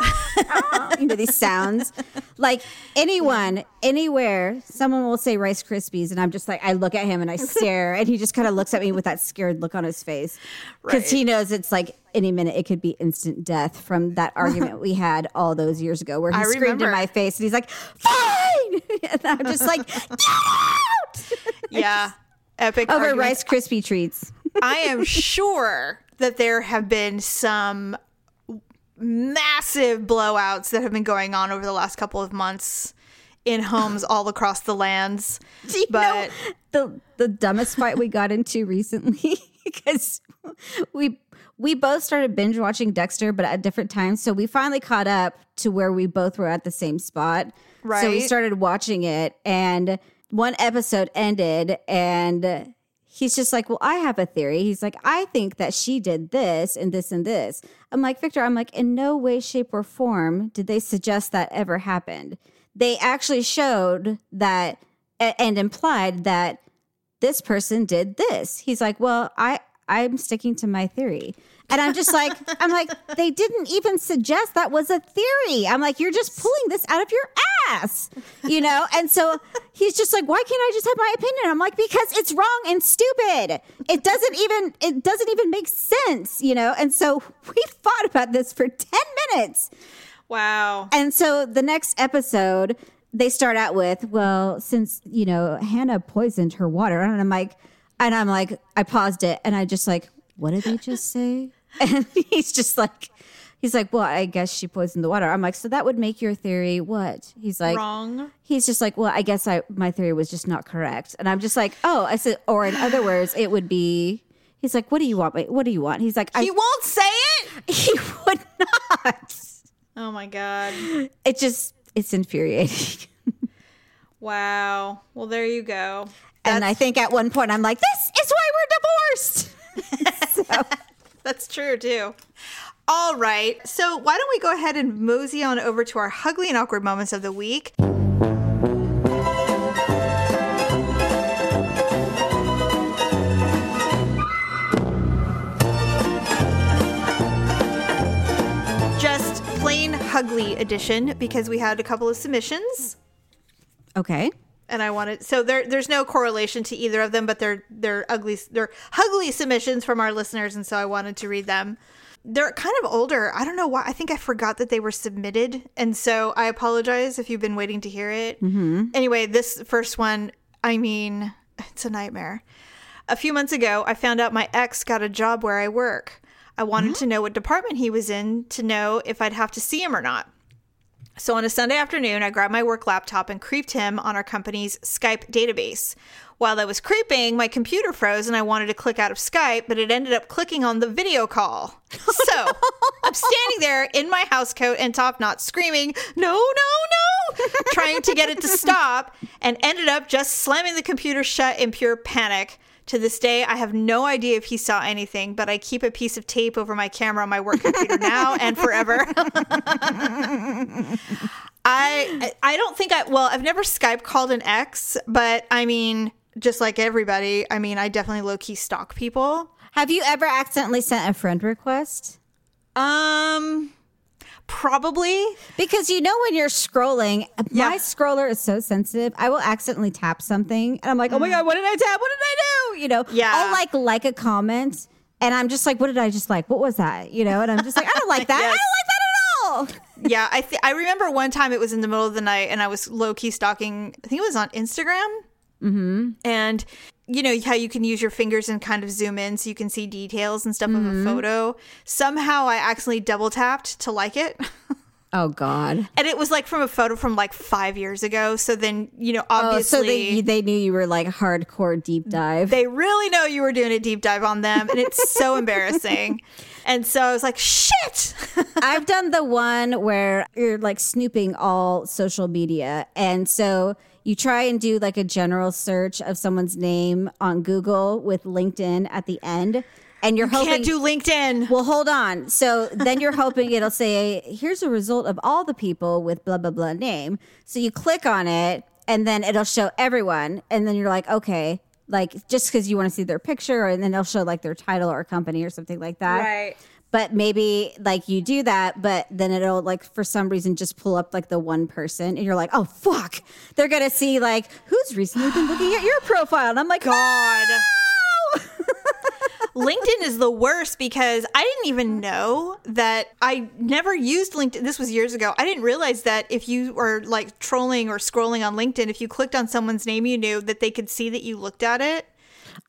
S3: Ah, ah, [laughs] you know these sounds. Like anyone anywhere someone will say rice krispies and i'm just like i look at him and i [laughs] stare and he just kind of looks at me with that scared look on his face. Because he knows it's like any minute it could be instant death from that [laughs] argument we had all those years ago where he
S1: I
S3: screamed in my face and he's like fine! And i'm just like get out [laughs]
S1: yeah epic
S3: over
S1: arguments.
S3: rice krispie treats [laughs]
S1: I am sure that there have been some massive blowouts that have been going on over the last couple of months in homes all across the lands. [laughs] But-
S3: the the dumbest fight we got into recently because we we both started binge watching Dexter, but at different times. So we finally caught up to where we both were at the same spot. Right. So we started watching it, and one episode ended, and he's just like, "Well, I have a theory." He's like, "I think that she did this and this and this." I'm like, "Victor, I'm like, in no way, shape, or form did they suggest that ever happened." They actually showed that and implied that this person did this. He's like, "Well, I I'm sticking to my theory." And I'm just like, I'm like, they didn't even suggest that was a theory. I'm like, you're just pulling this out of your ass, you know? And so he's just like, why can't I just have my opinion? I'm like, because it's wrong and stupid. It doesn't even, it doesn't even make sense, you know? And so we [laughs] fought about this for 10 minutes.
S1: Wow.
S3: And so the next episode, they start out with, well, since, you know, Hannah poisoned her water. And I'm like, and I'm like, I paused it and I just like, what did they just say? [laughs] And he's just like, he's like, well, I guess she poisoned the water. I'm like, so that would make your theory what? He's like,
S1: Wrong.
S3: He's just like, well, I guess I my theory was just not correct. And I'm just like, oh, I said, or in other words, it would be. He's like, what do you want? What do you want? He's like, I,
S1: He won't say it. [laughs]
S3: he would not.
S1: Oh my god.
S3: It just, it's infuriating.
S1: Wow. Well, there you go.
S3: and I think at one point I'm like, this is why we're divorced. [laughs] so, [laughs]
S1: That's true too. All right. So why don't we go ahead and mosey on over to our ugly and awkward moments of the week? Just plain ugly edition because we had a couple of submissions
S3: okay.
S1: And I wanted so there there's no correlation to either of them, but they're they're ugly they're ugly submissions from our listeners, and so I wanted to read them. They're kind of older. I don't know why. I think I forgot that they were submitted, and so I apologize if you've been waiting to hear it. Mm-hmm. Anyway, this first one, I mean, it's a nightmare. A few months ago, I found out my ex got a job where I work. I wanted to know what department he was in to know if I'd have to see him or not. So on a Sunday afternoon, I grabbed my work laptop and creeped him on our company's Skype database. While I was creeping, my computer froze and I wanted to click out of Skype, but it ended up clicking on the video call. So I'm standing there in my house coat and top knot screaming, no, no, no, trying to get it to stop, and ended up just slamming the computer shut in pure panic. To this day, I have no idea if he saw anything, but I keep a piece of tape over my camera on my work computer now and forever. [laughs] I I don't think I well, I've never Skype called an ex, but I mean, just like everybody, I mean, I definitely low key stalk people.
S3: Have you ever accidentally sent a friend request?
S1: Um probably.
S3: Because you know when you're scrolling,
S1: Yeah.
S3: my scroller is so sensitive. I will accidentally tap something, and I'm like, "Oh my god, what did I tap? What did I do?" You know,
S1: Mm. Yeah.
S3: I'll like like a comment, and I'm just like, "What did I just like? What was that?" You know, and I'm just like, "I don't like [laughs] that. I don't like that at all."
S1: Yeah, I th- I remember one time it was in the middle of the night and I was low key stalking. I think it was on Instagram. Mm-hmm. And you know how you can use your fingers and kind of zoom in so you can see details and stuff of a mm-hmm. photo. Somehow I accidentally double tapped to like it. [laughs]
S3: Oh God!
S1: And it was like from a photo from like five years ago. So then, you know,
S3: Oh,
S1: obviously
S3: so they they knew you were like hardcore deep dive.
S1: they really know you were doing a deep dive on them. And it's so [laughs] embarrassing. And so I was like, shit. [laughs]
S3: I've done the one where you're like snooping all social media. And so you try and do like a general search of someone's name on Google with LinkedIn at the end. And you're hoping
S1: Can't do LinkedIn.
S3: well, hold on. So then you're hoping it'll say, here's a result of all the people with blah, blah, blah name. So you click on it and then it'll show everyone. And then you're like, okay, like just because you want to see their picture, and then it'll show like their title or company or something like that.
S1: Right.
S3: But maybe like you do that, but then it'll like for some reason just pull up like the one person and you're like, oh, fuck. They're going to see like who's recently been looking at your profile. And I'm like,
S1: God.
S3: "No!" [laughs]
S1: LinkedIn is the worst because I didn't even know that I never used LinkedIn. This was years ago. I didn't realize that if you were like trolling or scrolling on LinkedIn, if you clicked on someone's name you knew, that they could see that you looked at it.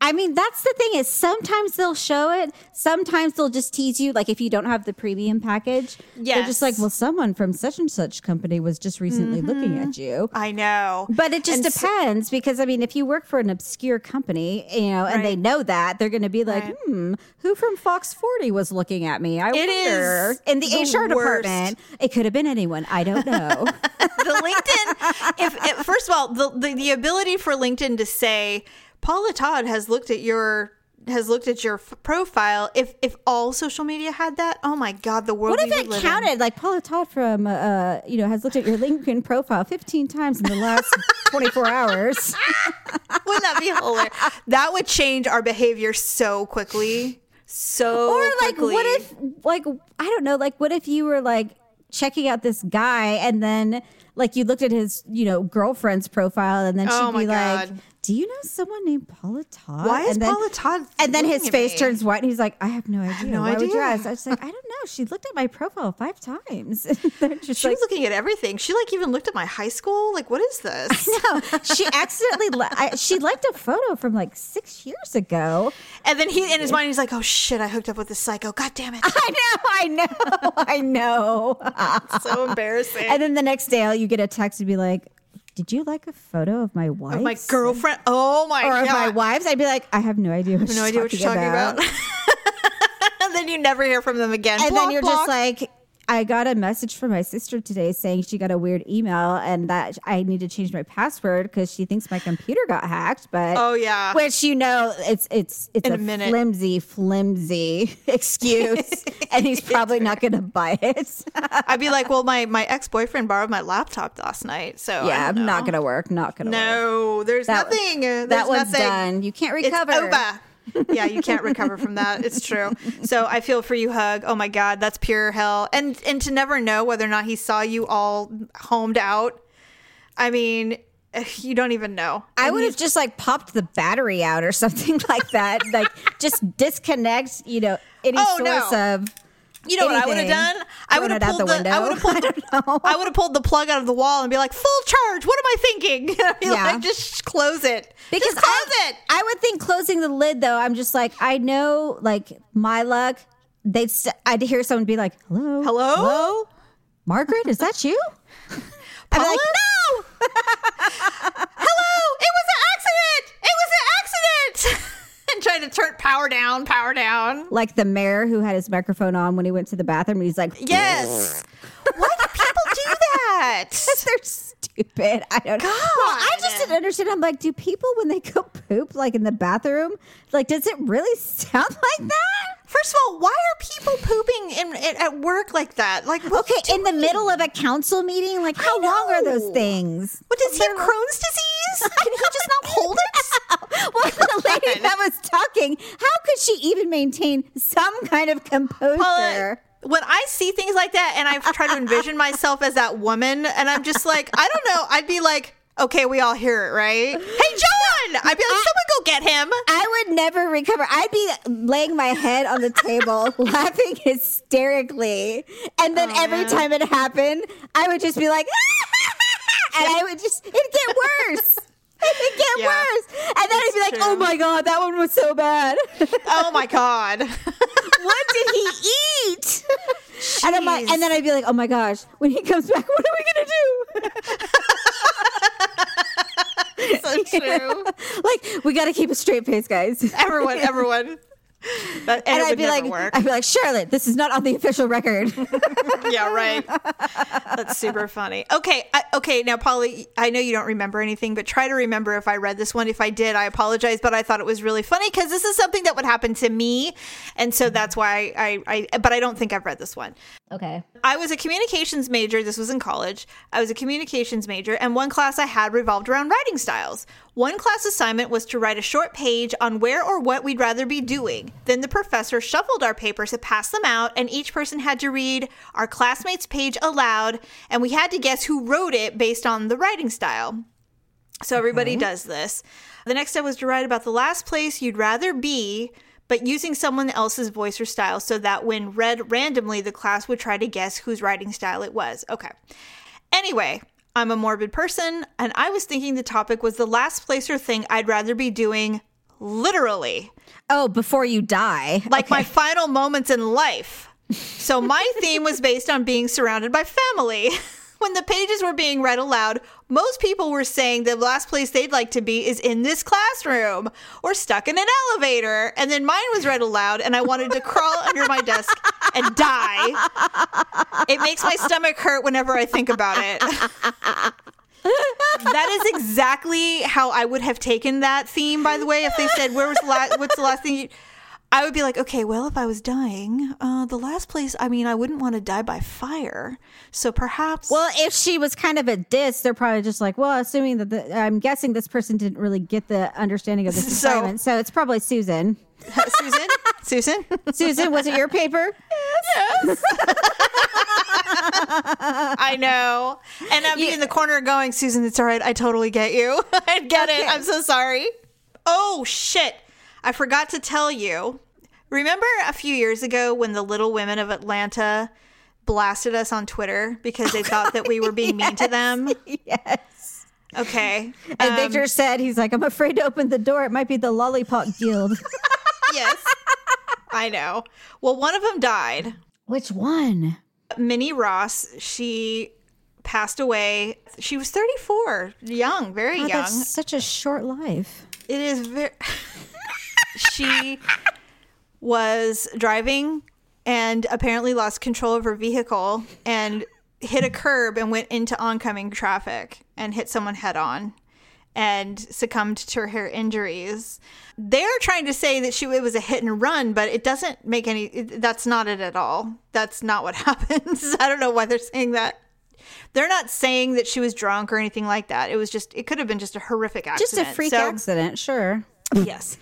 S3: I mean, that's the thing is sometimes they'll show it. Sometimes they'll just tease you. Like if you don't have the premium package, they're just like, well, someone from such and such company was just recently looking at you.
S1: I know.
S3: But it just
S1: And so-
S3: depends because I mean, if you work for an obscure company, you know, and they know that, they're going to be like,
S1: Right.
S3: "Hmm, who from Fox 40 was looking at me?" I
S1: It
S3: wonder.
S1: is
S3: in the,
S1: the
S3: HR
S1: worst.
S3: department. It could have been anyone. I don't know. [laughs]
S1: the LinkedIn, if, if first of all, the, the the ability for LinkedIn to say Paula Todd has looked at your has looked at your f- profile. If if all social media had that, oh my god, the world.
S3: what if it
S1: in.
S3: counted? Like Paula Todd from, uh, you know, has looked at your LinkedIn profile 15 times in the last [laughs] 24 hours. [laughs]
S1: Wouldn't that be hilarious? that would change our behavior so quickly. so
S3: or like
S1: quickly.
S3: what if like i don't know like what if you were like checking out this guy and then like you looked at his you know girlfriend's profile and then she'd
S1: Oh my
S3: be like
S1: God.
S3: Do you know someone named paula todd
S1: Why is
S3: and then,
S1: Paula Todd
S3: and then his face
S1: me?
S3: turns white and he's like i have no idea
S1: no
S3: why would you ask i was like i don't know she looked at my profile five times [laughs] they're
S1: She
S3: like
S1: was looking at everything. She like even looked at my high school. Like, what is this? [laughs]
S3: no, she accidentally li- I, she liked a photo from like six years ago
S1: And then he in his mind he's like, "Oh shit, I hooked up with this psycho. God damn it." [laughs]
S3: i know i know i know
S1: so embarrassing.
S3: And then the next day, you get a text to be like, "Did you like a photo of my wife?
S1: my girlfriend. Oh my
S3: or
S1: god.
S3: of my wives?" I'd be like, "I have no idea. What
S1: I have no
S3: she's
S1: idea what you're talking about. and [laughs] then you never hear from them again.
S3: and
S1: Block,
S3: then you're
S1: block.
S3: just like, I got a message from my sister today saying she got a weird email and that I need to change my password because she thinks my computer got hacked. But
S1: Oh, yeah.
S3: which you know, it's it's it's
S1: In
S3: a,
S1: a minute.
S3: flimsy, flimsy [laughs] excuse, and he's [laughs] probably not going to buy it. [laughs]
S1: I'd be like, well, my my ex boyfriend borrowed my laptop last night, so
S3: yeah,
S1: don't
S3: not going to work. Not going to work.
S1: No, there's
S3: That-
S1: nothing. Uh, there's
S3: that one's
S1: nothing.
S3: done. You can't
S1: It's
S3: recover.
S1: over. Yeah, you can't recover from that. It's true. So I feel for you, Hug. Oh my God, that's pure hell. And and to never know whether or not he saw you all homed out. I mean, you don't even know.
S3: I
S1: And
S3: would have just like popped the battery out or something [laughs] like that. like just disconnect, you know, any
S1: Oh,
S3: source
S1: no.
S3: of.
S1: You know what I would have done? I would have pulled
S3: the
S1: the,
S3: window.
S1: I would have pulled [laughs]
S3: I
S1: the,
S3: don't know.
S1: I would have pulled the plug out of the wall and be like, full charge. What am I thinking? [laughs]
S3: Yeah.
S1: like, just close it.
S3: Because
S1: just close
S3: I,
S1: it.
S3: I would think closing the lid though. I'm just like I know, like my luck. They'd st- I'd hear someone be like, "Hello,
S1: Hello?
S3: hello, Margaret, is that you?" [laughs] I'd be like, "No."
S1: Hello, it was an accident. It was an accident. Trying to turn power down, power down.
S3: Like the mayor who had his microphone on when he went to the bathroom. He's like,
S1: Yes. Why do people do [laughs] that?
S3: they're stupid. I don't know. Well, I just didn't understand. I'm like, do people when they go poop like in the bathroom, like, does it really [laughs] sound like that?
S1: First of all, why are people pooping in, in at work like that? Like,
S3: Okay, in the middle of a council meeting, like, how long are those things?
S1: What does he have Crohn's disease? Can he just not hold it? [laughs]
S3: well, the [laughs] lady that was talking, how could she even maintain some kind of composure?
S1: Paula, uh, when I see things like that and I try to envision myself as that woman, and I'm just like, I don't know, I'd be like, okay, we all hear it, right? Hey, John! I'd be like, someone go get him.
S3: I would never recover. I'd be laying my head on the table, [laughs] laughing hysterically. And then every
S1: man.
S3: time it happened, I would just be like, [laughs] ah, and I would just, it'd get worse. [laughs] It'd get
S1: Yeah.
S3: worse. And then I'd be like,
S1: true.
S3: oh my God, that one was so bad. [laughs]
S1: Oh my God. [laughs]
S3: what did he eat? And I'm like, and then I'd be like, oh my gosh, when he comes back, what are we gonna do?
S1: so true.
S3: like, we gotta keep a straight face, guys.
S1: Everyone, everyone. That, and,
S3: And I'd be like,
S1: work.
S3: I'd be like, Charlotte, this is not on the official record. [laughs]
S1: yeah, right. That's super funny. Okay, I, okay. Now, Polly, I know you don't remember anything, but try to remember if I read this one. If I did, I apologize, but I thought it was really funny because this is something that would happen to me, and so that's why I, I, I. But I don't think I've read this one.
S3: okay.
S1: I was a communications major. This was in college. I was a communications major, and one class I had revolved around writing styles. One class assignment was to write a short page on where or what we'd rather be doing. Then the professor shuffled our papers to pass them out, and each person had to read our classmate's page aloud, and we had to guess who wrote it based on the writing style. So everybody does this. The next step was to write about the last place you'd rather be, but using someone else's voice or style so that when read randomly, the class would try to guess whose writing style it was. Okay. Anyway, I'm a morbid person, and I was thinking the topic was the last place or thing I'd rather be doing literally,
S3: Oh, before you die.
S1: like my final moments in life. So my theme was based on being surrounded by family. [laughs] When the pages were being read aloud, most people were saying the last place they'd like to be is in this classroom or stuck in an elevator. And then mine was read aloud, and I wanted to crawl under my desk and die. It makes my stomach hurt whenever I think about it. that is exactly how I would have taken that theme. By the way, if they said, "Where was the last? What's the last thing?" You, I would be like, "Okay, well, if I was dying, uh, the last place. I mean, I wouldn't want to die by fire, so perhaps."
S3: Well, if she was kind of a diss, they're probably just like, well, assuming that the, I'm guessing this person didn't really get the understanding of this [laughs]
S1: So-
S3: assignment, so it's probably Susan. [laughs]
S1: Susan, Susan? [laughs]
S3: Susan, was it your paper? Yes.
S1: I know. And I'm in the corner going, Susan, it's all right. I totally get you. I get it. I'm so sorry. Oh, shit. I forgot to tell you. Remember a few years ago when the Little Women of Atlanta blasted us on Twitter because they thought that we were being mean to [laughs] them?
S3: yes.
S1: Okay.
S3: And
S1: Um,
S3: Victor said, he's like, I'm afraid to open the door. It might be the Lollipop Guild. [laughs]
S1: yes. I know. Well, one of them died.
S3: Which one?
S1: Minnie Ross, she passed away. She was 34, young, very
S3: God,
S1: young.
S3: that's such a short life.
S1: It is very. [laughs] she was driving and apparently lost control of her vehicle and hit a curb and went into oncoming traffic and hit someone head on and succumbed to her injuries. They're trying to say that she it was a hit and run, but it doesn't make any. It, that's not it at all. That's not what [laughs] happens. I don't know why they're saying that. They're not saying that she was drunk or anything like that. It was just. It could have been just a horrific accident.
S3: Just a freak
S1: So-
S3: accident, sure.
S1: Yes.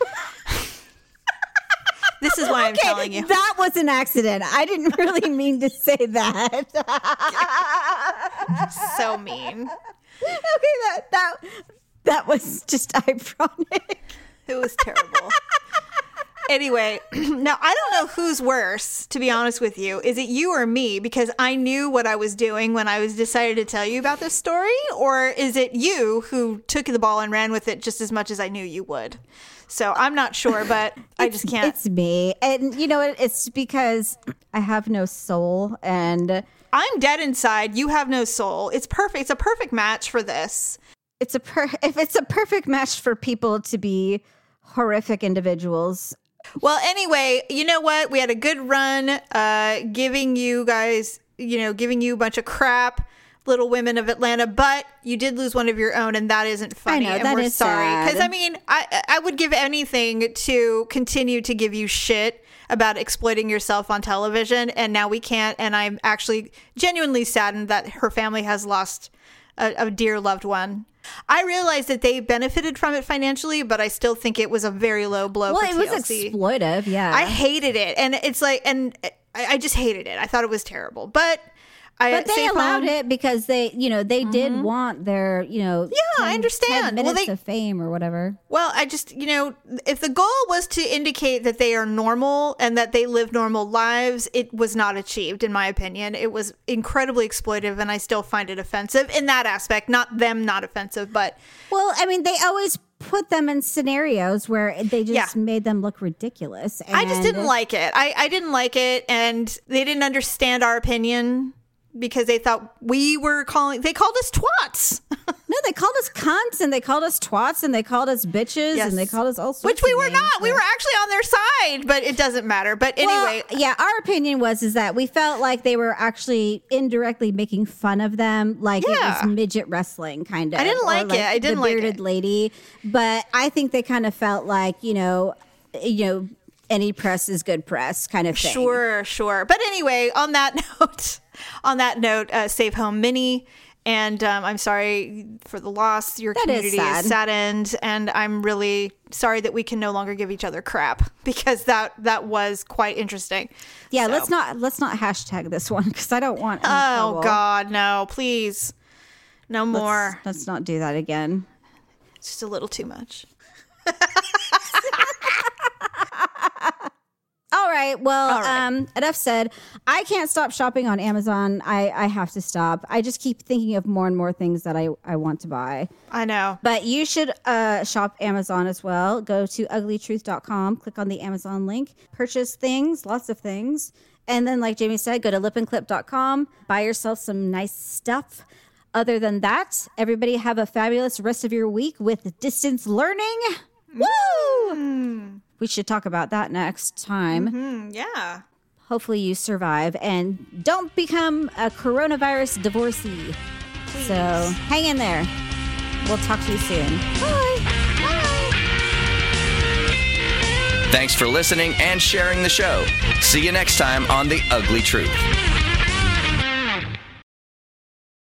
S1: this is why I'm telling you.
S3: That was an accident. I didn't [laughs] really mean to say that. [laughs]
S1: so mean.
S3: okay, that that that was just ironic.
S1: It was terrible. Anyway, [clears throat] now I don't know who's worse, to be honest with you. Is it you or me? Because I knew what I was doing when I was decided to tell you about this story, or is it you who took the ball and ran with it just as much as I knew you would? So I'm not sure, but I just can't.
S3: It's me, and you know what? It's because I have no soul, and
S1: I'm dead inside. You have no soul. It's perfect. It's a perfect match for this.
S3: it's a per- [laughs] if it's a perfect match for people to be horrific individuals.
S1: Well, anyway, you know what? We had a good run uh, giving you guys, you know, giving you a bunch of crap, Little Women of Atlanta, but you did lose one of your own, and that isn't funny.
S3: know,
S1: and we're sorry. Because. I mean, I, I would give anything to continue to give you shit about exploiting yourself on television, and now we can't. And I'm actually genuinely saddened that her family has lost a, a dear loved one. I realize that they benefited from it financially, but I still think it was a very low blow.
S3: Well, it was exploitive. Yeah,
S1: I hated it, and it's like, and I, I just hated it. I thought it was terrible, but I
S3: but they allowed
S1: Home-
S3: it because they, you know, they did mm-hmm. want their, you know,
S1: Yeah, I understand. Well,
S3: minutes
S1: they-
S3: of fame or whatever.
S1: Well, I just, you know, if the goal was to indicate that they are normal and that they live normal lives, it was not achieved, in my opinion. It was incredibly exploitive, and I still find it offensive in that aspect. Not them, not offensive, but
S3: Well, I mean, they always put them in scenarios where they just
S1: Yeah.
S3: made them look ridiculous.
S1: I just didn't like it. I, I didn't like it, and they didn't understand our opinion because they thought we were calling, they called us twats. [laughs]
S3: No, they called us cunts and they called us twats and they called us bitches
S1: Yes.
S3: and they called us all sorts.
S1: Which we were
S3: names,
S1: not. We were actually on their side, but it doesn't matter. But
S3: Well,
S1: anyway,
S3: yeah, our opinion was is that we felt like they were actually indirectly making fun of them, like it was midget wrestling kind of.
S1: I didn't
S3: or
S1: like it. I didn't
S3: the
S1: like
S3: bearded lady, but I think they kind of felt like you know, you know, any press is good press kind of thing.
S1: Sure, sure. But anyway, on that [laughs] note, on that note, uh, Save Home Minnie. And um, I'm sorry for the loss. Your
S3: That is
S1: community is,
S3: sad.
S1: saddened, and I'm really sorry that we can no longer give each other crap [laughs] because that that was quite interesting.
S3: Yeah,
S1: So-
S3: let's not let's not hashtag this one because I don't want.
S1: Oh. God, no! Please, no
S3: Let's-
S1: more.
S3: Let's not do that again.
S1: It's just a little too much. [laughs] [laughs]
S3: All right. Well,
S1: All right.
S3: um, enough said. I can't stop shopping on Amazon. I, I have to stop. I just keep thinking of more and more things that I, I want to buy.
S1: I know.
S3: But you should uh, shop Amazon as well. Go to uglytruth.com, click on the Amazon link, purchase things, lots of things. And then, like Jamie said, go to lipandclip.com, buy yourself some nice stuff. Other than that, everybody have a fabulous rest of your week with distance learning. Woo! We should talk about that next time.
S1: Mm, yeah.
S3: Hopefully, you survive and don't become a coronavirus divorcee. So, hang in there. We'll talk to you soon. Bye. Bye.
S2: Thanks for listening and sharing the show. See you next time on The Ugly Truth.